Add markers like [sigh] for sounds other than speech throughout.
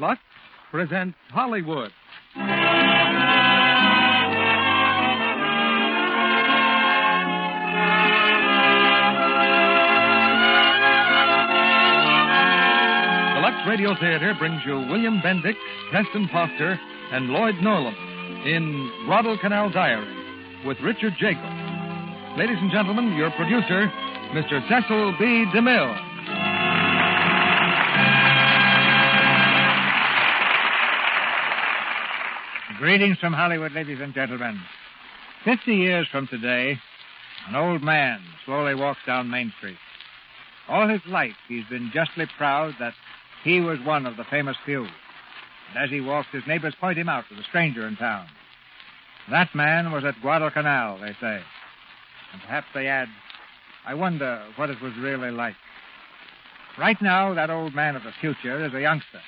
Lux presents Hollywood. The Lux Radio Theater brings you William Bendix, Preston Foster, and Lloyd Nolan in Guadalcanal Diary with Richard Jaeckel. Ladies and gentlemen, your producer, Mr. Cecil B. DeMille. Greetings from Hollywood, ladies and gentlemen. Fifty years from today, an old man slowly walks down Main Street. All his life, he's been justly proud that he was one of the famous few. And as he walks, his neighbors point him out to the stranger in town. That man was at Guadalcanal, they say. And perhaps they add, I wonder what it was really like. Right now, that old man of the future is a youngster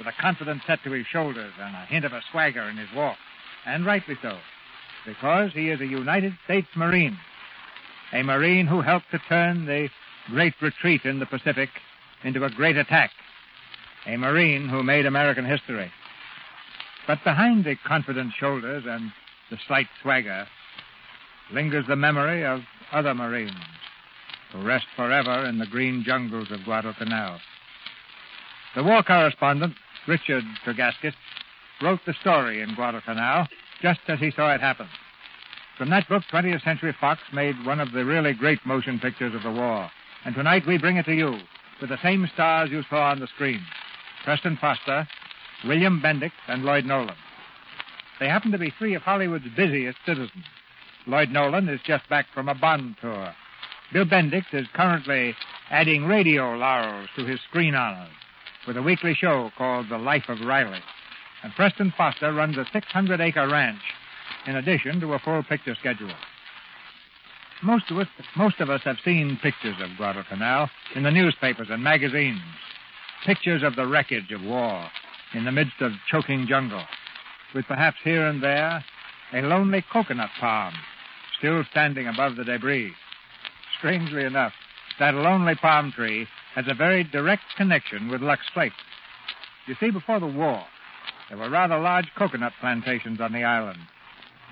with a confident set to his shoulders and a hint of a swagger in his walk. And rightly so, because he is a United States Marine. A Marine who helped to turn the great retreat in the Pacific into a great attack. A Marine who made American history. But behind the confident shoulders and the slight swagger lingers the memory of other Marines who rest forever in the green jungles of Guadalcanal. The war correspondent, Richard Tregaskis, wrote the story in Guadalcanal just as he saw it happen. From that book, 20th Century Fox made one of the really great motion pictures of the war. And tonight we bring it to you with the same stars you saw on the screen Preston Foster, William Bendix, and Lloyd Nolan. They happen to be three of Hollywood's busiest citizens. Lloyd Nolan is just back from a Bond tour. Bill Bendix is currently adding radio laurels to his screen honors with a weekly show called The Life of Riley. And Preston Foster runs a 600 acre ranch in addition to a full picture schedule. Most of us, most of us have seen pictures of Guadalcanal in the newspapers and magazines. Pictures of the wreckage of war in the midst of choking jungle, with perhaps here and there a lonely coconut palm still standing above the debris. Strangely enough, that lonely palm tree has a very direct connection with Lux Flake. You see, before the war, there were rather large coconut plantations on the island.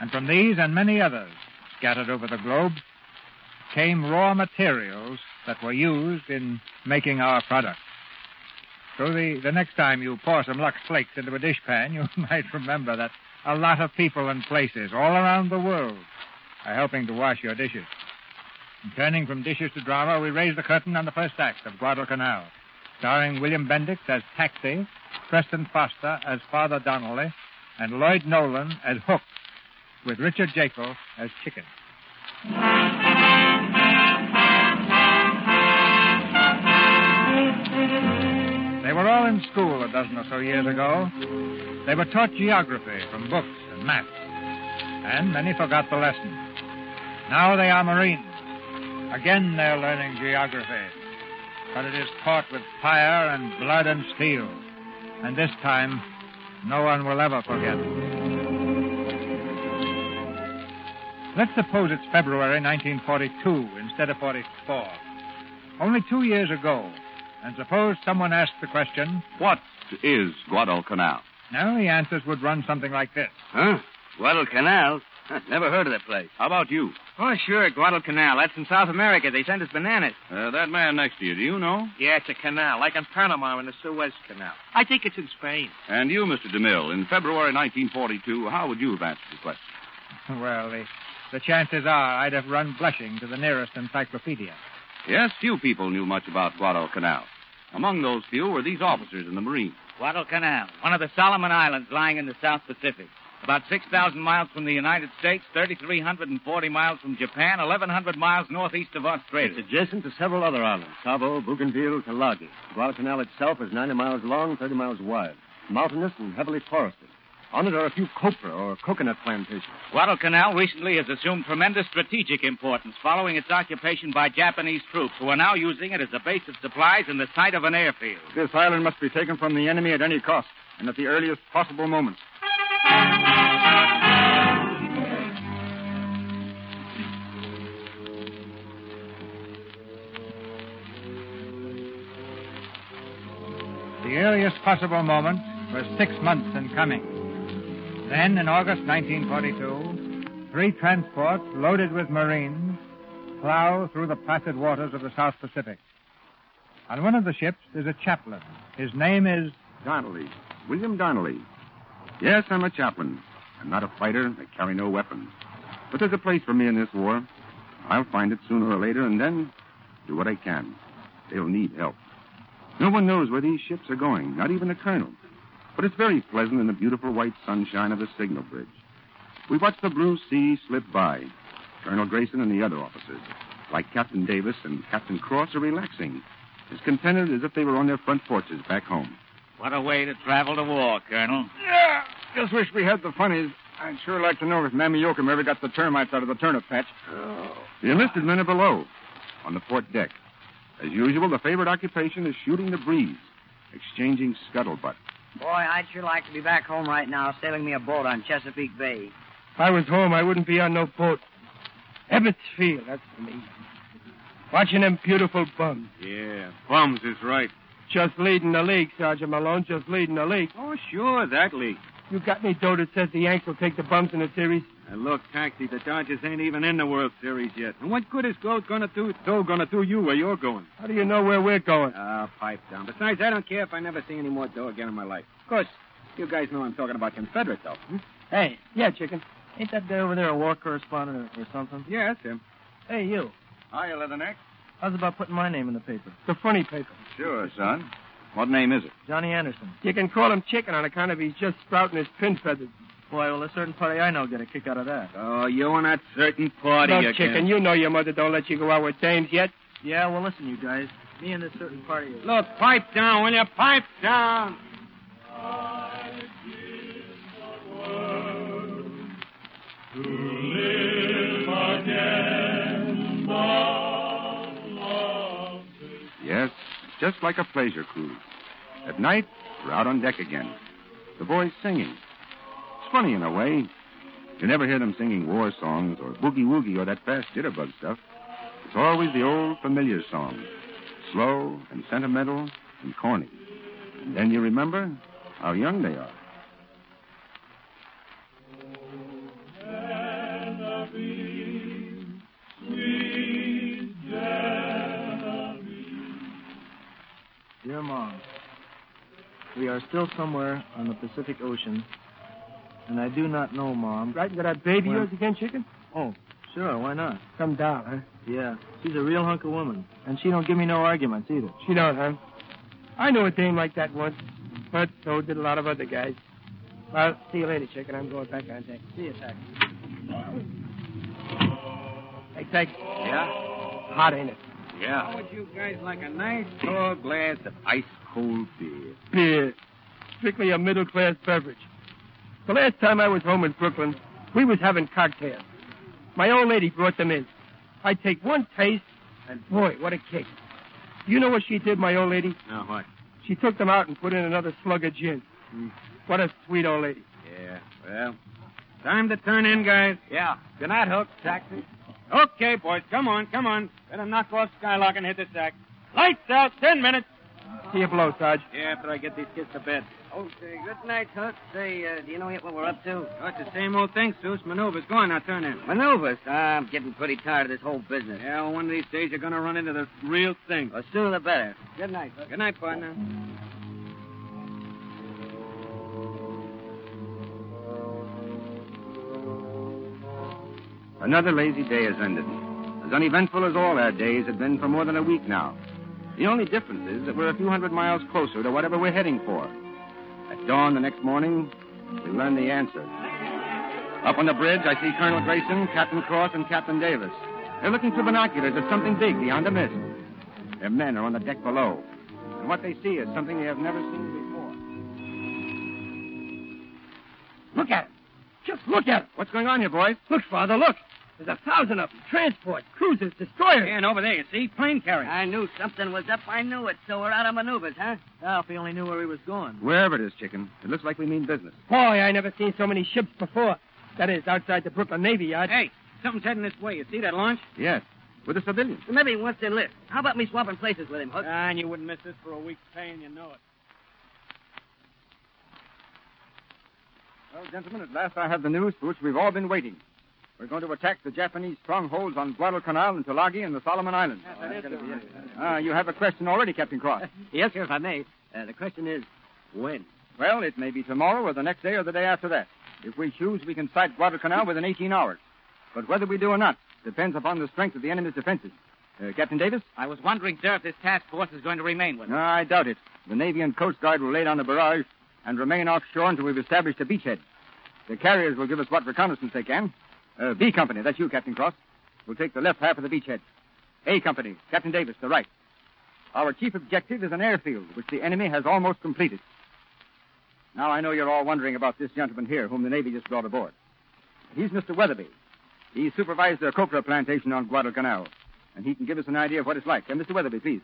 And from these and many others scattered over the globe came raw materials that were used in making our product. So the, the next time you pour some Lux Flakes into a dishpan, [laughs] you might remember that a lot of people and places all around the world are helping to wash your dishes. And turning from dishes to drama, we raise the curtain on the first act of Guadalcanal, starring William Bendix as Taxi, Preston Foster as Father Donnelly, and Lloyd Nolan as Hook, with Richard Jaeckel as Chicken. They were all in school a dozen or so years ago. They were taught geography from books and maps, and many forgot the lesson. Now they are Marines. Again they're learning geography, but it is taught with fire and blood and steel. And this time, no one will ever forget. Let's suppose it's February 1942 instead of 44. Only two years ago. And suppose someone asked the question, What is Guadalcanal? now the answers would run something like this. Huh? Guadalcanal? [laughs] Never heard of that place. How about you? Oh, sure, Guadalcanal. That's in South America. They send us bananas. Uh, that man next to you, do you know? Yeah, it's a canal, like in Panama in the Suez Canal. I think it's in Spain. And you, Mr. DeMille, in February 1942, how would you have answered the question? Well, the, the chances are I'd have run blushing to the nearest encyclopedia. Yes, few people knew much about Guadalcanal. Among those few were these officers in the Marines. Guadalcanal, one of the Solomon Islands lying in the South Pacific. About 6,000 miles from the United States, 3,340 miles from Japan, 1,100 miles northeast of Australia. It's adjacent to several other islands Savo, Bougainville, Tulagi. Guadalcanal itself is 90 miles long, 30 miles wide. Mountainous and heavily forested. On it are a few copra or coconut plantations. Guadalcanal recently has assumed tremendous strategic importance following its occupation by Japanese troops who are now using it as a base of supplies and the site of an airfield. This island must be taken from the enemy at any cost and at the earliest possible moment. The earliest possible moment was six months in coming. Then, in August 1942, three transports loaded with Marines plow through the placid waters of the South Pacific. On one of the ships is a chaplain. His name is Donnelly. William Donnelly. Yes, I'm a chaplain. I'm not a fighter. I carry no weapons. But there's a place for me in this war. I'll find it sooner or later and then do what I can. They'll need help. No one knows where these ships are going, not even the colonel. But it's very pleasant in the beautiful white sunshine of the signal bridge. We watch the blue sea slip by. Colonel Grayson and the other officers, like Captain Davis and Captain Cross, are relaxing, as contented as if they were on their front porches back home. What a way to travel to war, Colonel. Yeah, just wish we had the funnies. I'd sure like to know if Mammy Yokum ever got the termites out of the turnip patch. Oh. The enlisted men are below, on the port deck. As usual, the favorite occupation is shooting the breeze, exchanging scuttlebutt. Boy, I'd sure like to be back home right now, sailing me a boat on Chesapeake Bay. If I was home, I wouldn't be on no boat. Ebbets Field, that's for me. Watching them beautiful bums. Yeah, bums is right. Just leading the league, Sergeant Malone, just leading the league. Oh, sure, that league. You got any dough that says the Yanks will take the bumps in the series? And look, Taxi, the Dodgers ain't even in the World Series yet. And what good is gold gonna do? Dough gonna do you where you're going? How do you know where we're going? Ah, pipe down. Besides, I don't care if I never see any more dough again in my life. Of course, you guys know I'm talking about Confederate, though. Hmm? Hey, yeah, chicken. Ain't that guy over there a war correspondent or, or something? Yeah, that's him. Hey, you. Hiya, Leatherneck. How's about putting my name in the paper? The funny paper. Sure, son. What name is it? Johnny Anderson. You can call him chicken on account of he's just sprouting his pin feathers. Boy, well, a certain party I know get a kick out of that. Oh, you and that certain party no, again. chicken, you know your mother don't let you go out with dames yet. Yeah, well, listen, you guys. Me and this certain party. Look, pipe down, will you? Pipe down. Yes, just like a pleasure cruise. At night, we're out on deck again. The boys singing. It's funny in a way. You never hear them singing war songs or boogie woogie or that fast jitterbug stuff. It's always the old familiar song, slow and sentimental and corny. And then you remember how young they are. Dear Mom, we are still somewhere on the Pacific Ocean, and I do not know, Mom. Right into that baby of yours again, chicken? Oh, sure, why not? Some doll, huh? Yeah, she's a real hunk of woman, and she don't give me no arguments either. She don't, huh? I knew a dame like that once, but so did a lot of other guys. Well, see you later, chicken. I'm going back on deck. See you, Tack. Hey, Tack. Yeah? Hot, ain't it? Yeah. How would you guys like a nice tall glass of ice cold beer? Beer. Strictly a middle class beverage. The last time I was home in Brooklyn, we was having cocktails. My old lady brought them in. I take one taste, and boy, what a kick. You know what she did, my old lady? Now what? She took them out and put in another slug of gin. Mm. What a sweet old lady. Yeah, well, time to turn in, guys. Yeah. Good night, Hook. Taxi. Okay, boys, come on, come on. Better knock off Skylock and hit the sack. Lights out, ten minutes. See you below, Sarge. Yeah, after I get these kids to bed. Okay, good night, Hook. Say, uh, do you know yet what we're up to? Oh, it's the same old thing, Seuss. Maneuvers. Go on, now turn in. Maneuvers. I'm getting pretty tired of this whole business. Yeah, well, one of these days you're going to run into the real thing. The sooner the better. Good night, Hook. Good night, partner. Another lazy day has ended. As uneventful as all our days had been for more than a week now. The only difference is that we're a few hundred miles closer to whatever we're heading for. At dawn the next morning, we learn the answer. Up on the bridge, I see Colonel Grayson, Captain Cross, and Captain Davis. They're looking through binoculars at something big beyond a mist. Their men are on the deck below. And what they see is something they have never seen before. Look at it. Just look at it. What's going on here, boys? Look, Father, look. There's a thousand of them. Transport, cruisers, destroyers. And over there, you see? Plane carrier. I knew something was up. I knew it. So we're out of maneuvers, huh? Now, if he only knew where he was going. Wherever it is, chicken. It looks like we mean business. Boy, I never seen so many ships before. That is, outside the Brooklyn Navy Yard. Hey, something's heading this way. You see that launch? Yes, with the civilians. Well, maybe he wants to enlist. How about me swapping places with him, Hook? Ah, and you wouldn't miss this for a week's pay, and you know it. Well, gentlemen, at last I have the news for which we've all been waiting. We're going to attack the Japanese strongholds on Guadalcanal and Tulagi and the Solomon Islands. Ah, you have a question already, Captain Cross. [laughs] Yes, sir, if I may. Uh, the question is, when? Well, it may be tomorrow or the next day or the day after that. If we choose, we can sight Guadalcanal within 18 hours. But whether we do or not depends upon the strength of the enemy's defenses. Uh, Captain Davis? I was wondering, sir, if this task force is going to remain with us. No, I doubt it. The Navy and Coast Guard will lay down a barrage and remain offshore until we've established a beachhead. The carriers will give us what reconnaissance they can. Uh, B Company, that's you, Captain Cross, We'll take the left half of the beachhead. A Company, Captain Davis, the right. Our chief objective is an airfield, which the enemy has almost completed. Now I know you're all wondering about this gentleman here, whom the Navy just brought aboard. He's Mr. Weatherby. He supervised the copra plantation on Guadalcanal, and he can give us an idea of what it's like. Uh, Mr. Weatherby, please.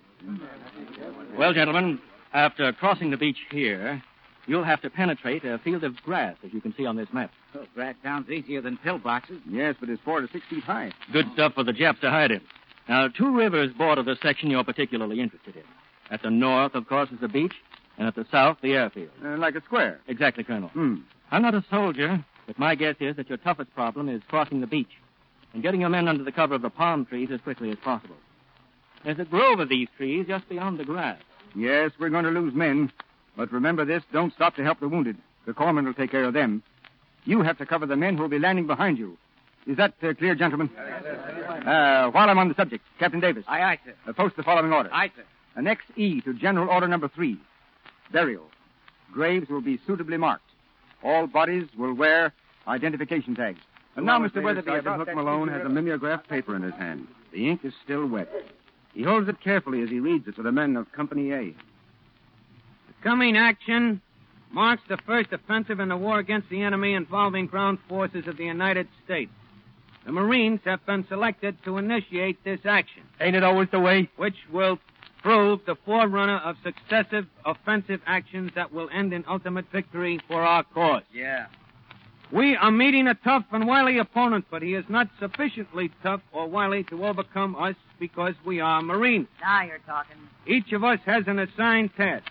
Well, gentlemen, after crossing the beach here, you'll have to penetrate a field of grass, as you can see on this map. Oh, grass sounds easier than pillboxes. Yes, but it's four to six feet high. Good stuff for the Japs to hide in. Now, two rivers border the section you're particularly interested in. At the north, of course, is the beach, and at the south, the airfield. Uh, like a square. Exactly, Colonel. Hmm. I'm not a soldier, but my guess is that your toughest problem is crossing the beach and getting your men under the cover of the palm trees as quickly as possible. There's a grove of these trees just beyond the grass. Yes, we're going to lose men. But remember this don't stop to help the wounded. The corpsmen will take care of them. You have to cover the men who will be landing behind you. Is that uh, clear, gentlemen? Uh, while I'm on the subject, Captain Davis. Aye, aye, sir. Uh, post the following order. Aye, sir. Annex E to General Order Number Three. Burial. Graves will be suitably marked. All bodies will wear identification tags. And now, Mr. Weatherby, Sergeant Hook Malone has a mimeograph paper in his hand. The ink is still wet. He holds it carefully as he reads it to the men of Company A. The coming action marks the first offensive in the war against the enemy involving ground forces of the United States. The Marines have been selected to initiate this action. Ain't it always the way? Which will prove the forerunner of successive offensive actions that will end in ultimate victory for our cause. Yeah. We are meeting a tough and wily opponent, but he is not sufficiently tough or wily to overcome us because we are Marines. Now you're talking. Each of us has an assigned task.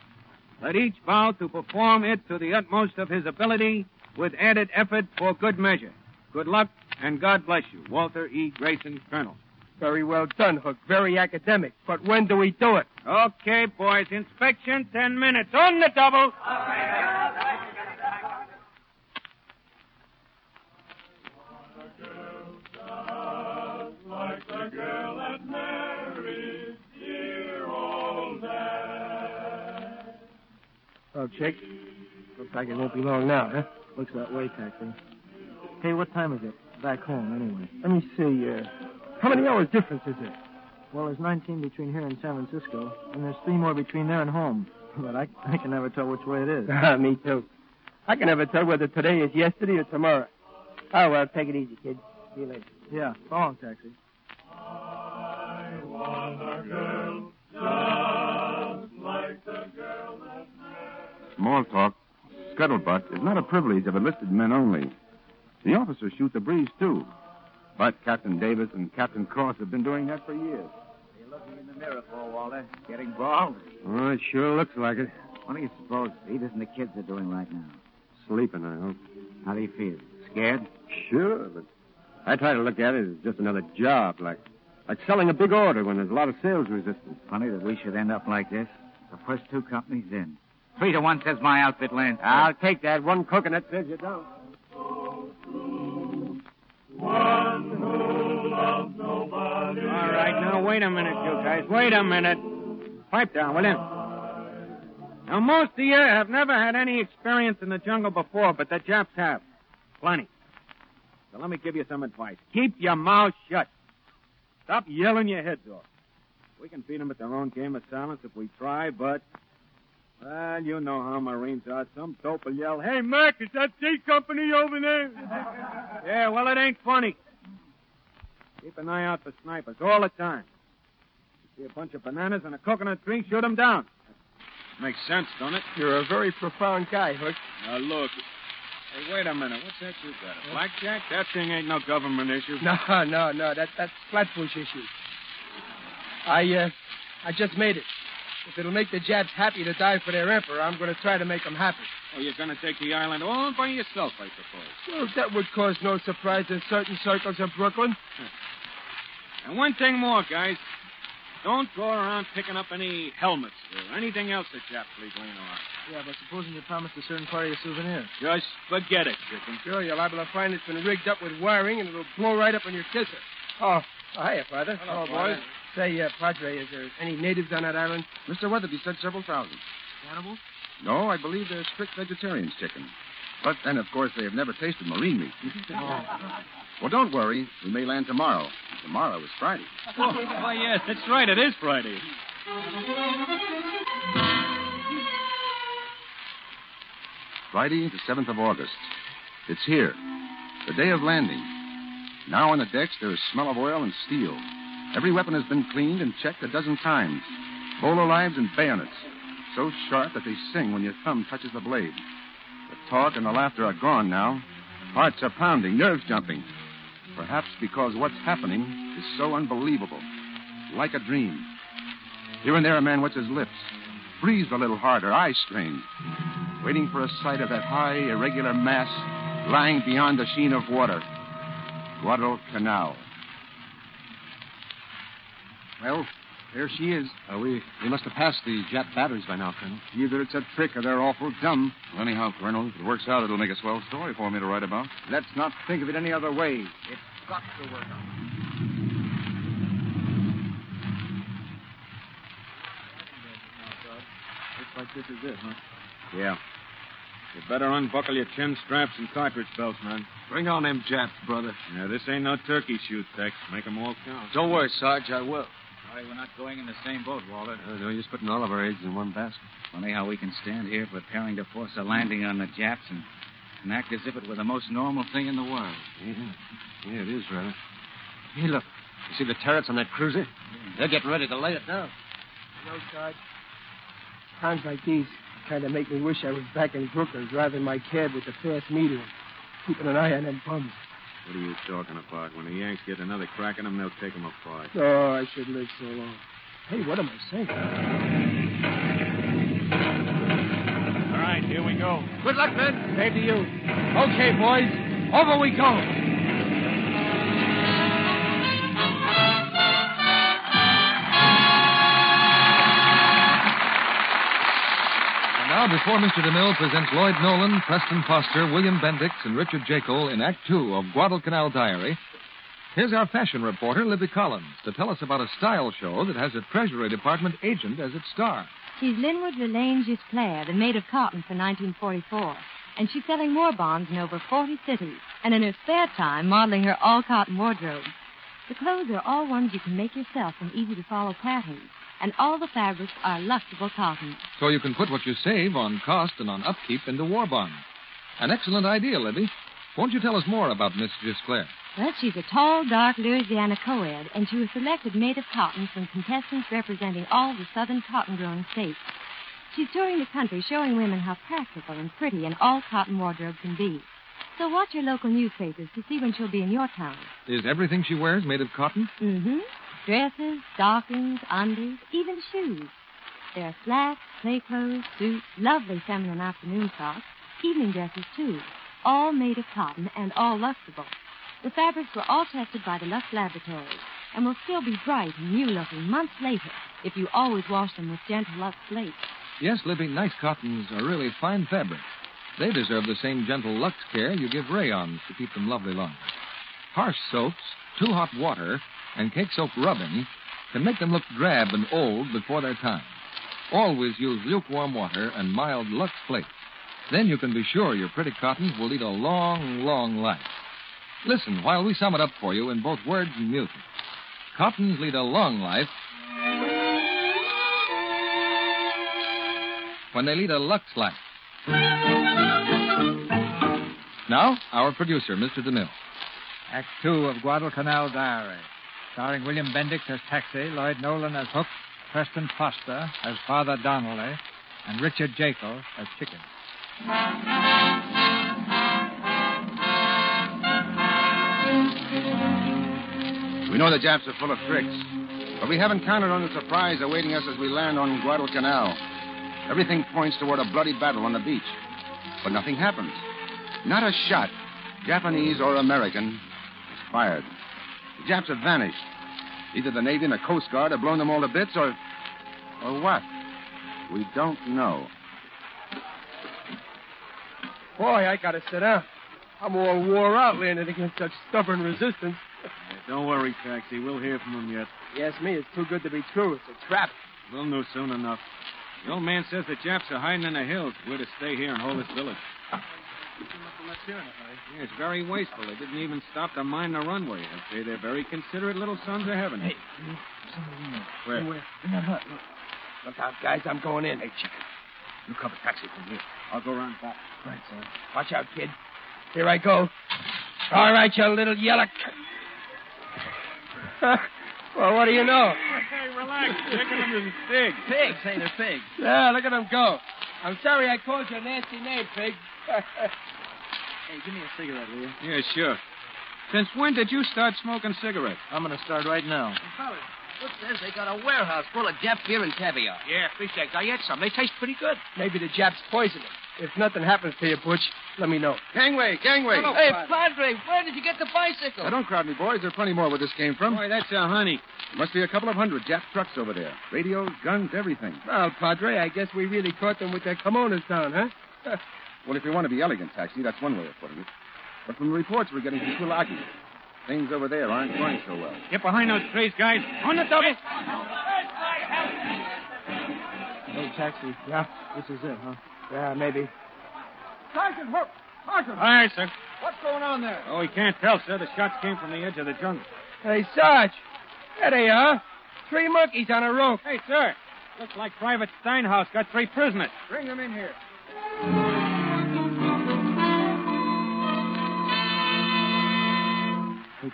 Let each vow to perform it to the utmost of his ability with added effort for good measure. Good luck and God bless you. Walter E. Grayson, Colonel. Very well done, Hook. Very academic. But when do we do it? Okay, boys. Inspection, ten minutes. On the double. Oh, Chick, Looks like it won't be long now, huh? Looks that way, Taxi. Hey, what time is it? Back home, anyway. Let me see. Uh, how many hours difference is it? Well, there's 19 between here and San Francisco, and there's three more between there and home. [laughs] But I, I can never tell which way it is. Ah, [laughs] me too. I can never tell whether today is yesterday or tomorrow. Oh, well, take it easy, kid. See you later. Yeah, so long, Taxi. Small talk, scuttlebutt, is not a privilege of enlisted men only. The officers shoot the breeze, too. But Captain Davis and Captain Cross have been doing that for years. You're you looking in the mirror for, Walter. Getting bald? Oh, it sure looks like it. What do you suppose Peters and the kids are doing right now? Sleeping, I hope. How do you feel? Scared? Sure, but I try to look at it as just another job, like like selling a big order when there's a lot of sales resistance. Funny that we should end up like this. The first two companies in. Three to one says my outfit lands. I'll take that. One coconut says you don't. All right, now wait a minute, you guys. Wait a minute. Pipe down, will you? Now, most of you have never had any experience in the jungle before, but the Japs have. Plenty. So let me give you some advice. Keep your mouth shut. Stop yelling your heads off. We can beat them at their own game of silence if we try, but. Well, you know how Marines are. Some dope will yell, Hey, Mac, is that C Company over there? [laughs] yeah, well, it ain't funny. Keep an eye out for snipers all the time. You see a bunch of bananas and a coconut tree, shoot 'em down. Makes sense, don't it? You're a very profound guy, Hook. Now, look. Hey, wait a minute. What's that you got? A blackjack? That thing ain't no government issue. No, no, no. That, that's Flatbush issue. I, uh, I just made it. If it'll make the Japs happy to die for their emperor, I'm going to try to make them happy. Oh, you're going to take the island all by yourself, I suppose. Well, that would cause no surprise in certain circles of Brooklyn. And one thing more, guys. Don't go around picking up any helmets or anything else that Japs leave laying around. Yeah, but supposing you promised a certain party a souvenir. Just forget it, chicken. Sure, you're liable to find it's been rigged up with wiring and it'll blow right up on your kisser. Oh, oh hiya, Father. Hello, boys. Father. Say, uh, Padre, is there any natives on that island? Mr. Weatherby said several thousand. Cannibals? No, I believe they're strict vegetarians, chicken. But then, of course, they have never tasted marine meat. [laughs] well, don't worry. We may land tomorrow. Tomorrow is Friday. Oh, why, yes, that's right. It is Friday. Friday, the 7th of August. It's here. The day of landing. Now on the decks, there is smell of oil and steel. Every weapon has been cleaned and checked a dozen times. Bolo knives and bayonets. So sharp that they sing when your thumb touches the blade. The talk and the laughter are gone now. Hearts are pounding, nerves jumping. Perhaps because what's happening is so unbelievable. Like a dream. Here and there, a man wets his lips, breathes a little harder, eyes strained, waiting for a sight of that high, irregular mass lying beyond the sheen of water. Guadalcanal. Well, there she is. Uh, we, we must have passed the Jap batteries by now, Colonel. Either it's a trick or they're awful dumb. Well, anyhow, Colonel, if it works out, it'll make a swell story for me to write about. Let's not think of it any other way. It's got to work out. Looks like this is it, huh? Yeah. You better unbuckle your chin straps and cartridge belts, man. Bring on them Japs, brother. Yeah, this ain't no turkey shoot, Tex. Make 'em all count. Don't worry, Sarge, I will. Sorry we're not going in the same boat, Walter. Uh, no use putting all of our eggs in one basket. Funny how we can stand here preparing to force a landing on the Japs and, and act as if it were the most normal thing in the world. Yeah, yeah it is, rather. Hey, look. You see the turrets on that cruiser? They're getting ready to lay it down. You know, Sarge, times like these kind of make me wish I was back in Brooklyn driving my cab with the fast meter and keeping an eye on them bums. What are you talking about? When the Yanks get another crack in them, they'll take them apart. Oh, I should live so long. Hey, what am I saying? All right, here we go. Good luck, men. Same to you. Okay, boys. Over we go. Now, before Mr. DeMille presents Lloyd Nolan, Preston Foster, William Bendix, and Richard Jaeckel in Act Two of Guadalcanal Diary, here's our fashion reporter, Libby Collins, to tell us about a style show that has a Treasury Department agent as its star. She's Linwood Relaine Gisclair, the maid of cotton for 1944. And she's selling more bonds in over 40 cities. And in her spare time, modeling her all cotton wardrobe. The clothes are all ones you can make yourself in easy to follow patterns. And all the fabrics are luxable cotton. So you can put what you save on cost and on upkeep into war bonds. An excellent idea, Libby. Won't you tell us more about Miss Gisclair? Well, she's a tall, dark Louisiana co-ed, and she was selected of cotton from contestants representing all the southern cotton-growing states. She's touring the country showing women how practical and pretty an all-cotton wardrobe can be. So watch your local newspapers to see when she'll be in your town. Is everything she wears made of cotton? Mm-hmm. Dresses, stockings, undies, even shoes. There are slacks, play clothes, suits, lovely feminine afternoon frocks, evening dresses, too. All made of cotton and all luxable. The fabrics were all tested by the Lux Laboratories and will still be bright and new-looking months later if you always wash them with gentle Lux slate. Yes, Libby, nice cottons are really fine fabrics. They deserve the same gentle Lux care you give rayons to keep them lovely longer. Harsh soaps, too hot water, and cake soap rubbing can make them look drab and old before their time. Always use lukewarm water and mild Lux flakes. Then you can be sure your pretty cottons will lead a long, long life. Listen while we sum it up for you in both words and music. Cottons lead a long life when they lead a Lux life. Now, our producer, Mr. DeMille. Act two of Guadalcanal Diary, starring William Bendix as Taxi, Lloyd Nolan as Hook, Preston Foster as Father Donnelly, and Richard Jaeckel as Chicken. We know the Japs are full of tricks, But we haven't counted on the surprise awaiting us as we land on Guadalcanal. Everything points toward a bloody battle on the beach. But nothing happens. Not a shot, Japanese or American, is fired. The Japs have vanished. Either the Navy and the Coast Guard have blown them all to bits, or. or what? We don't know. Boy, I gotta sit down. I'm all wore out landing against such stubborn resistance. [laughs] Don't worry, Taxi. We'll hear from him yet. Yes, me, it's too good to be true. It's a trap. We'll know soon enough. The old man says the Japs are hiding in the hills. We're to stay here and hold this village. Yeah, it's very wasteful. They didn't even stop to mine the runway. I'd say they're very considerate little sons of heaven. Hey, Where? In that hut. Look. Look out, guys. I'm going in. Hey, chicken. You cover taxi from here. I'll go around back. Right, son. Watch out, kid. Here I go. All right, you little yellow. [laughs] well, what do you know? Hey, relax. Look at them as pigs. Pigs, ain't it, pigs? Yeah, look at them go. I'm sorry I called you a nasty name, pig. Hey, give me a cigarette, will you? Yeah, sure. Since when did you start smoking cigarettes? I'm going to start right now. Look, says they got a warehouse full of Jap beer and caviar. Yeah, fish eggs. I had some. They taste pretty good. Maybe the Japs poisoned it. If nothing happens to you, Butch, let me know. Gangway, gangway. hey, Padre, where did you get the bicycle? Now, don't crowd me, boys. There's plenty more where this came from. Boy, that's a honey. There must be a couple of hundred Jap trucks over there. Radios, guns, everything. Well, Padre, I guess we really caught them with their kimonos down, huh? [laughs] Well, if you want to be elegant, Taxi, that's one way of putting it. But from the reports we're getting from Tulagi, things over there aren't going so well. Get behind those trees, guys. On the double. Hey, taxi. Yeah, This is it, huh? yeah, maybe. Sergeant, Hook! Sergeant! Aye, sir. What's going on there? Oh, we can't tell, sir. The shots came from the edge of the jungle. Hey, Sarge. There they are. Three monkeys on a rope. Hey, sir. Looks like Private Steinhaus got three prisoners. Bring them in here.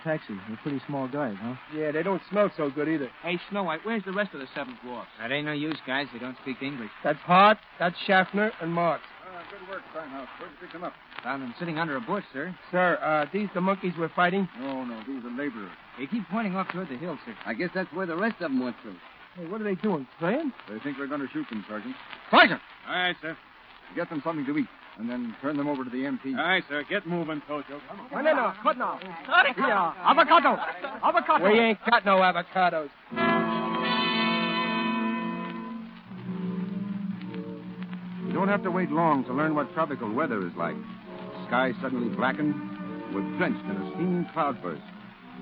Taxi. They're pretty small guys, huh? Yeah, they don't smell so good either. Hey, Snow White, where's the rest of the seven dwarfs? That ain't no use, guys. They don't speak English. That's Hart, that's Schaffner, and Marx. good work, Steinhaus. Where'd you pick them up? Found them sitting under a bush, sir. Sir, uh, these the monkeys we're fighting? No, no, these are laborers. They keep pointing off toward the hill, sir. I guess that's where the rest of them went to. Hey, what are they doing? Playing? They think we're going to shoot them, Sergeant. Sergeant! All right, sir. Get them something to eat, and then turn them over to the MP. All right, sir. Get moving, Tojo. Come on. No, no, no. Cut now. Yeah, avocado! Avocado! We ain't got no avocados. You don't have to wait long to learn what tropical weather is like. The sky suddenly blackened. We're drenched in a steaming cloudburst.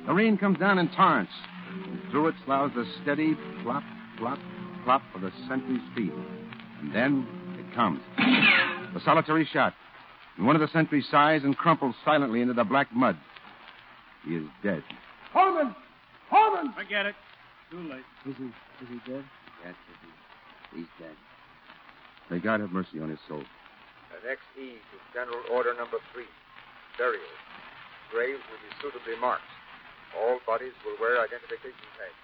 The rain comes down in torrents. And through it sloughs the steady plop, plop, plop of the sentry's feet. And then it comes. A solitary shot. And one of the sentries sighs and crumples silently into the black mud. He is dead. Holman! Holman! Forget it. Too late. Is he, is he dead? Yes, he, is. he's dead. May God have mercy on his soul. Annex E to General Order Number Three. Burial. Graves will be suitably marked. All bodies will wear identification tags.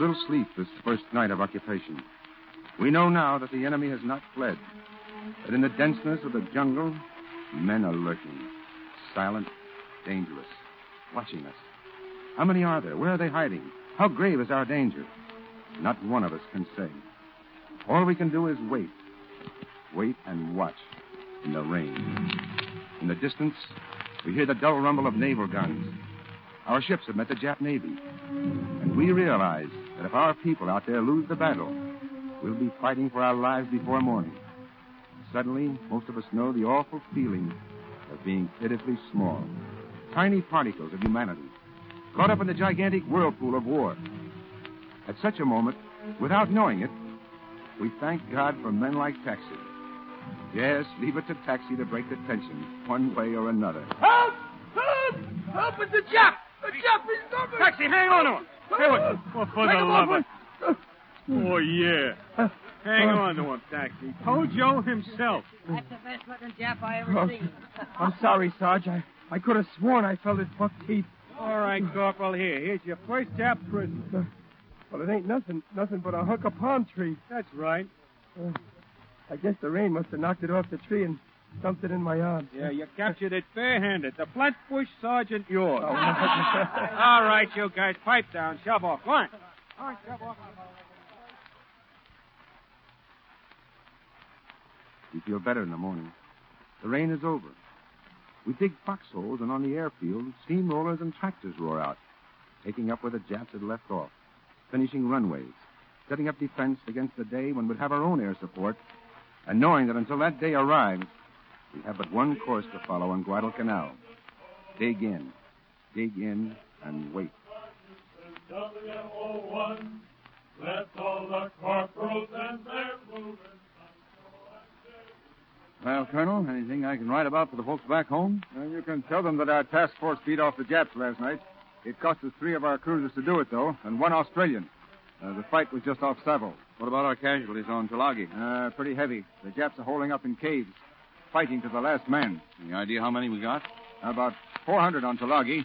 Little sleep this first night of occupation. We know now that the enemy has not fled. That in the denseness of the jungle, men are lurking. Silent, dangerous, watching us. How many are there? Where are they hiding? How grave is our danger? Not one of us can say. All we can do is wait. Wait and watch in the rain. In the distance, we hear the dull rumble of naval guns. Our ships have met the Jap Navy. And we realize that if our people out there lose the battle, we'll be fighting for our lives before morning. Suddenly, most of us know the awful feeling of being pitifully small. Tiny particles of humanity, caught up in the gigantic whirlpool of war. At such a moment, without knowing it, we thank God for men like Taxi. Yes, leave it to Taxi to break the tension, one way or another. Help! Help! Help! It's a Jap! A Jap is coming! Taxi, hang on to him. Hey, what? Oh, for the him love of... Oh, yeah. Hang on to him, Taxi. Tojo himself. That's the best looking Jap I Oh. ever seen. I'm sorry, Sarge. I, I could have sworn I felt his buck teeth. All right, Corporal, here. Here's your first Jap prisoner. Well, it ain't nothing, nothing but a hook of palm tree. That's right. Uh, I guess the rain must have knocked it off the tree and Something in my arm. Yeah, you captured it barehanded. The Flatbush Sergeant yours. Oh, no. [laughs] All right, you guys, pipe down. Shove off. Go on. All right, shove off. We feel better in the morning. The rain is over. We dig foxholes, and on the airfield, steamrollers and tractors roar out, taking up where the Japs had left off, finishing runways, setting up defense against the day when we'd have our own air support, and knowing that until that day arrives, we have but one course to follow on Guadalcanal. Dig in, dig in, and wait. WO1, let all the corporals and their movers. Well, Colonel, anything I can write about for the folks back home? Well, you can tell them that our task force beat off the Japs last night. It cost us three of our cruisers to do it, though, and one Australian. Uh, the fight was just off Savo. What about our casualties on Tulagi? Uh, pretty heavy. The Japs are holding up in caves, fighting to the last man. Any idea how many we got? About 400 on Tulagi,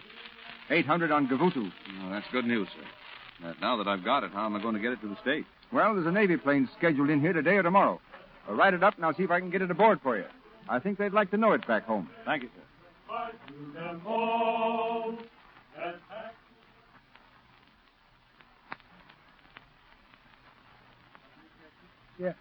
800 on Gavutu. Oh, that's good news, sir. Now that I've got it, how am I going to get it to the States? Well, there's a Navy plane scheduled in here today or tomorrow. I'll write it up and I'll see if I can get it aboard for you. I think they'd like to know it back home. Thank you, sir. Fight to them all. And pack Yeah.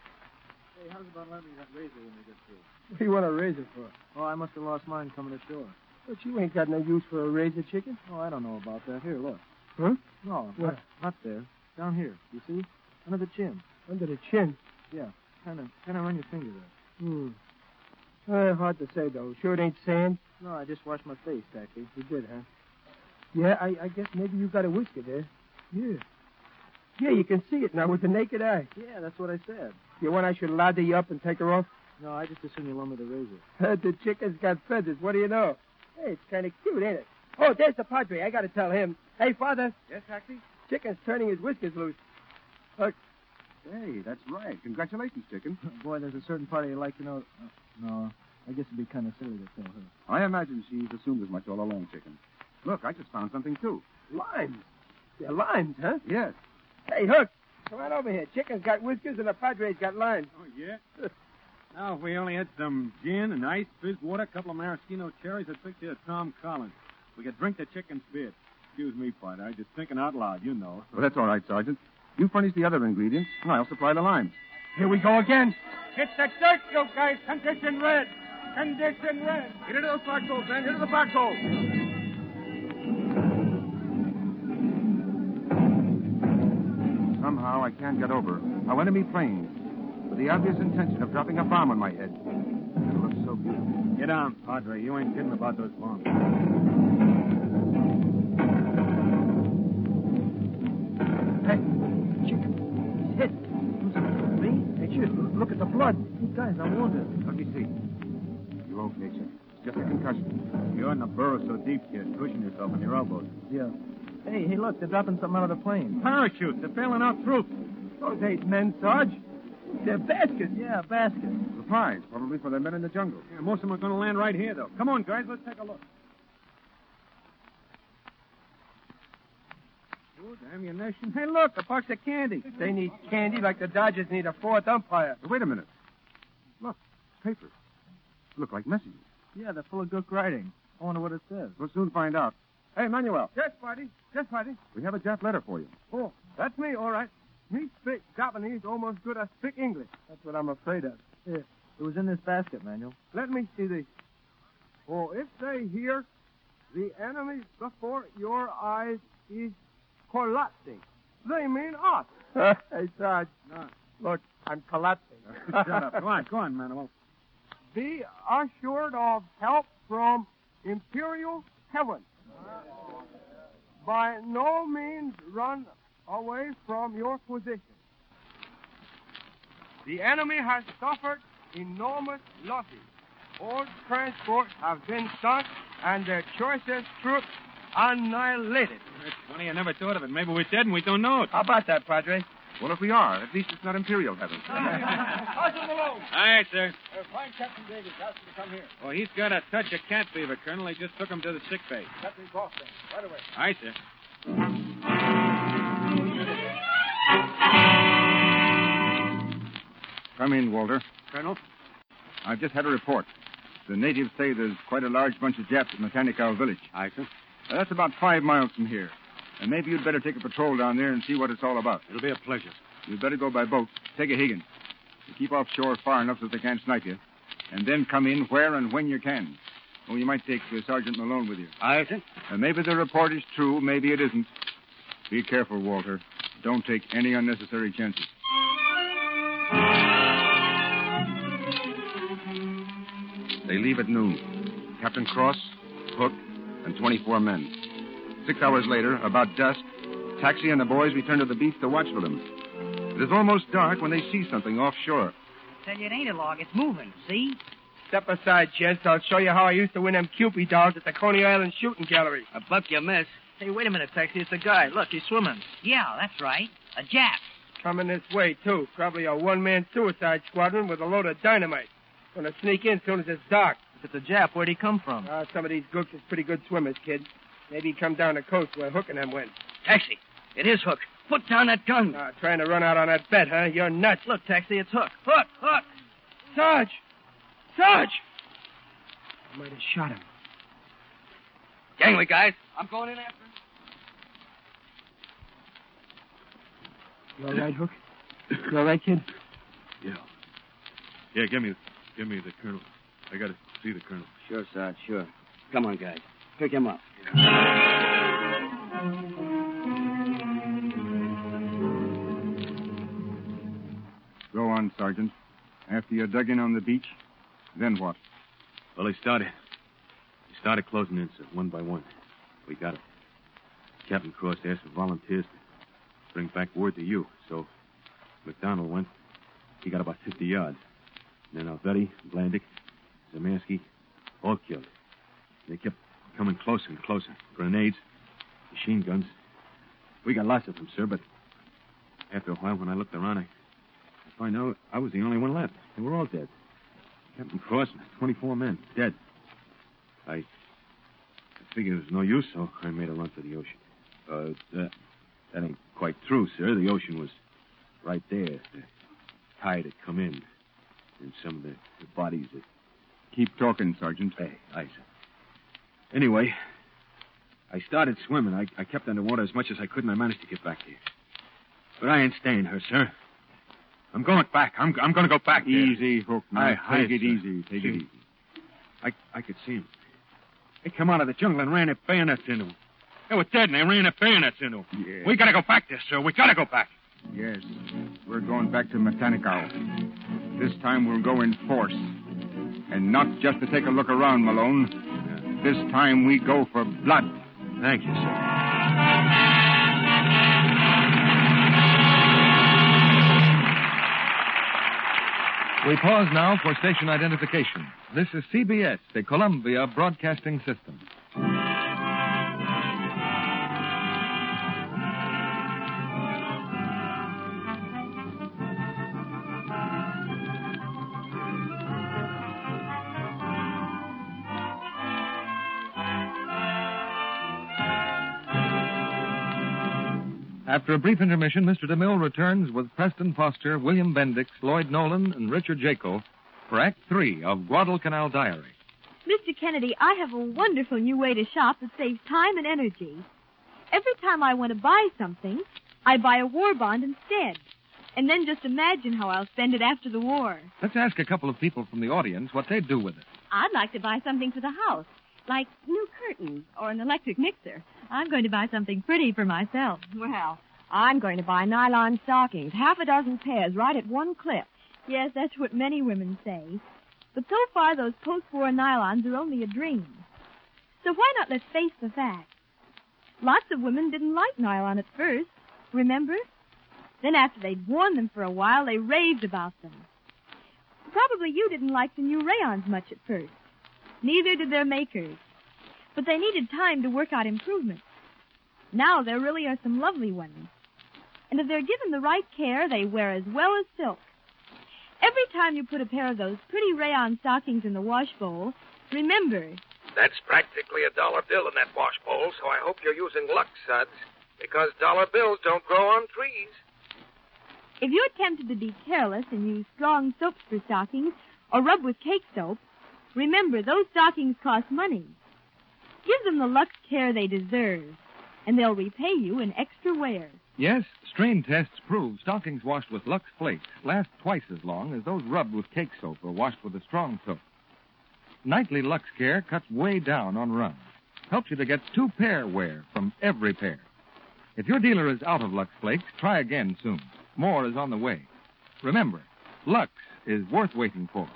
Hey, how's about lending that razor when we get through? What do you want a razor for? Oh, I must have lost mine coming ashore. But you ain't got no use for a razor, chicken. Oh, I don't know about that. Here, look. Huh? No, Where? not, not there. Down here. You see? Under the chin. Under the chin. Yeah. Kind of, kind of run your finger there. Hmm. Uh, hard to say, though. Sure it ain't sand? No, I just washed my face, Tacky. You did, huh? Yeah, I, I guess maybe you got a whisker there. Yeah. Yeah, you can see it now with the naked eye. Yeah, that's what I said. You want I should lather you up and take her off? No, I just assumed you loan me the razor. [laughs] the chicken's got feathers. What do you know? Hey, it's kind of cute, ain't it? Oh, there's the padre. I got to tell him. Hey, father. Yes, Taxi? Chicken's turning his whiskers loose. Look. Hey, that's right. Congratulations, chicken. [laughs] Boy, there's a certain party I'd like to know. Uh, no, I guess it'd be kind of silly to tell her. I imagine she's assumed as much all along, chicken. Look, I just found something, too. Limes. They're limes, huh? Yes. Hey, Hook. Come on over here. Chicken's got whiskers and the padre's got limes. Oh, yeah? [laughs] now, if we only had some gin and ice, fizz water, a couple of maraschino cherries, I'd picture a Tom Collins. We could drink the chicken's bit. Excuse me, partner. I'm just thinking out loud, you know. Well, that's all right, Sergeant. You furnish the other ingredients, and I'll supply the limes. Here we go again. Hit the dirt, you guys. Condition red. Condition red. Get into those foxholes, man. Get into the foxholes. Somehow I can't get over how enemy planes, with the obvious intention of dropping a bomb on my head, it looks so beautiful. Get down, Padre. You ain't kidding about those bombs. Hey, chicken. He's hit. Me? Hey. Look at the blood. Guys, I wonder. Let me see. You okay, Chick? It's just a concussion. You're in the burrow so deep you cushion yourself on your elbows. Yeah. Hey, hey, look, they're dropping something out of the plane. Parachutes. They're bailing out troops. Those ain't men, Sarge. They're baskets. Yeah, baskets. Supplies, probably for the men in the jungle. Yeah, most of them are going to land right here, though. Come on, guys. Let's take a look. Good ammunition. Hey, look, a box of candy. They need candy like the Dodgers need a fourth umpire. Wait a minute. Look, papers. Look like messages. Yeah, they're full of good writing. I wonder what it says. We'll soon find out. Hey, Manuel, Yes, buddy. Yes, buddy. we have a Jap letter for you. Oh, that's me, all right. Me speak Japanese almost good as speak English. That's what I'm afraid of. Here, it was in this basket, Manuel. Let me see this. Oh, if they hear the enemy before your eyes is collapsing, they mean us. [laughs] hey, Sarge. No. Look, I'm collapsing. [laughs] Shut up. Go on, go on, Manuel. Be assured of help from Imperial Heaven. By no means run away from your position. The enemy has suffered enormous losses. All transports have been sunk and their choicest troops annihilated. That's funny. I never thought of it. Maybe we're dead and we don't know it. How about that, Padre? Well, if we are, at least it's not Imperial heaven. [laughs] Sergeant Malone. Aye, sir. Uh, find Captain Davis. Ask him to come here. Well, he's got a touch of cat fever, Colonel. They just took him to the sick bay. Captain Kaufman. Right away. Aye, sir. Come in, Walter. Colonel? I've just had a report. The natives say there's quite a large bunch of Japs at Matanikau Village. Aye, sir. Uh, that's about five miles from here. And maybe you'd better take a patrol down there and see what it's all about. It'll be a pleasure. You'd better go by boat. Take a Higgins. Keep offshore far enough so they can't snipe you. And then come in where and when you can. Oh, you might take uh, Sergeant Malone with you. Aye, sir. Uh, maybe the report is true, maybe it isn't. Be careful, Walter. Don't take any unnecessary chances. They leave at noon. Captain Cross, Hook, and 24 men. Six hours later, about dusk, Taxi and the boys return to the beach to watch for them. It is almost dark when they see something offshore. Tell you it ain't a log. It's moving. See? Step aside, Chest. I'll show you how I used to win them Cupid dogs at the Coney Island Shooting Gallery. A buck you miss. Hey, wait a minute, Taxi. It's a guy. Look, he's swimming. Yeah, that's right. A Jap. Coming this way, too. Probably a one-man suicide squadron with a load of dynamite. Gonna sneak in as soon as it's dark. If it's a Jap, where'd he come from? Uh, some of these gooks is pretty good swimmers, kid. Maybe he come down the coast where Hook and them went. Taxi. It is Hook. Put down that gun. Uh, trying to run out on that bet, huh? You're nuts. Look, Taxi, it's Hook. Hook, Hook! Sarge! Sarge! I might have shot him. Gangway, guys. I'm going in after him. You all right, Hook? You all right, kid? Yeah. Yeah, give me, give me the colonel. I gotta see the colonel. Sure, Sarge, sure. Come on, guys. Pick him up. Go on, Sergeant. After you dug in on the beach, then what? Well, he started. They started closing in, sir, one by one. We got it. Captain Cross asked for volunteers to bring back word to you. So McDonald went. He got about 50 yards. Then Alvetti, Blandick, Zamansky, all killed. They kept coming closer and closer. Grenades, machine guns. We got lots of them, sir, but after a while, when I looked around, I, I find out I was the only one left. They were all dead. Captain Cross and 24 men, dead. I, I figured it was no use, so I made a run for the ocean. Uh, that, that ain't quite true, sir. The ocean was right there. The tide had come in, and some of the, the bodies that. Keep talking, Sergeant. Hey, aye, sir. Anyway, I started swimming. I, I kept underwater as much as I could, and I managed to get back here. But I ain't staying here, sir. I'm going back. I'm, I'm going to go back there. Easy, Hook. Now, Aye, take aye, it sir. easy. Take Sure. it easy. I, I could see him. They come out of the jungle and ran their bayonets into him. They were dead, and they ran their bayonets into him. Yeah. We got to go back there, sir. We got to go back. Yes. We're going back to Matanikau. This time we'll go in force. And not just to take a look around, Malone. This time we go for blood. Thank you, sir. We pause now for station identification. This is CBS, the Columbia Broadcasting System. After a brief intermission, Mr. DeMille returns with Preston Foster, William Bendix, Lloyd Nolan, and Richard Jaeckel for Act Three of Guadalcanal Diary. Mr. Kennedy, I have a wonderful new way to shop that saves time and energy. Every time I want to buy something, I buy a war bond instead. And then just imagine how I'll spend it after the war. Let's ask a couple of people from the audience what they'd do with it. I'd like to buy something for the house, like new curtains or an electric mixer. I'm going to buy something pretty for myself. Well, I'm going to buy nylon stockings, half a dozen pairs, right at one clip. Yes, that's what many women say. But so far, those post-war nylons are only a dream. So why not let's face the facts? Lots of women didn't like nylon at first, remember? Then after they'd worn them for a while, they raved about them. Probably you didn't like the new rayons much at first. Neither did their makers. But they needed time to work out improvements. Now there really are some lovely ones. And if they're given the right care, they wear as well as silk. Every time you put a pair of those pretty rayon stockings in the wash bowl, remember, That's practically a dollar bill in that wash bowl, so I hope you're using Lux suds, because dollar bills don't grow on trees. if you're tempted to be careless and use strong soaps for stockings or rub with cake soap, Remember, those stockings cost money. Give them the Lux care they deserve, and they'll repay you in extra wear. Yes, strain tests prove stockings washed with Lux Flakes last twice as long as those rubbed with cake soap or washed with a strong soap. Nightly Lux Care cuts way down on runs. Helps you to get two pair wear from every pair. If your dealer is out of Lux Flakes, try again soon. More is on the way. Remember, Lux is worth waiting for.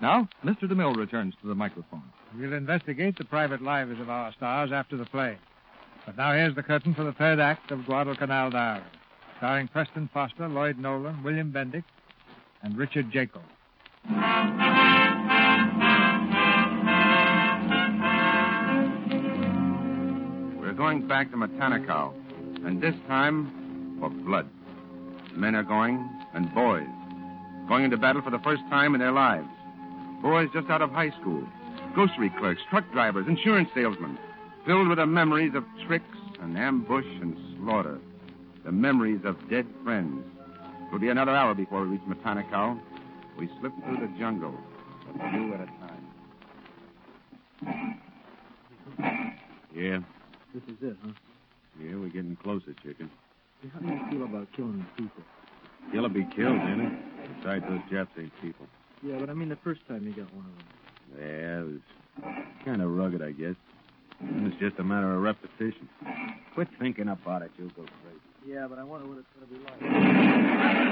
Now, Mr. DeMille returns to the microphone. We'll investigate the private lives of our stars after the play. But now here's the curtain for the third act of Guadalcanal Diary, starring Preston Foster, Lloyd Nolan, William Bendix, and Richard Jaeckel. We're going back to Matanikau, and this time for blood. Men are going, and boys. Going into battle for the first time in their lives. Boys just out of high school. Grocery clerks, truck drivers, insurance salesmen. Filled with the memories of tricks and ambush and slaughter. The memories of dead friends. It'll be another hour before we reach Matanikau. We slip through the jungle, a few at a time. Yeah. This is it, huh? Yeah, we're getting closer, chicken. How do you feel about killing people? He'll be killed, ain't it? Besides, those Japs ain't people. Yeah, but I mean the first time you got one of them. Yeah, it was kind of rugged, I guess. Mm, it was just a matter of repetition. Quit thinking about it, you'll go crazy. Yeah, but I wonder what it's going to be like.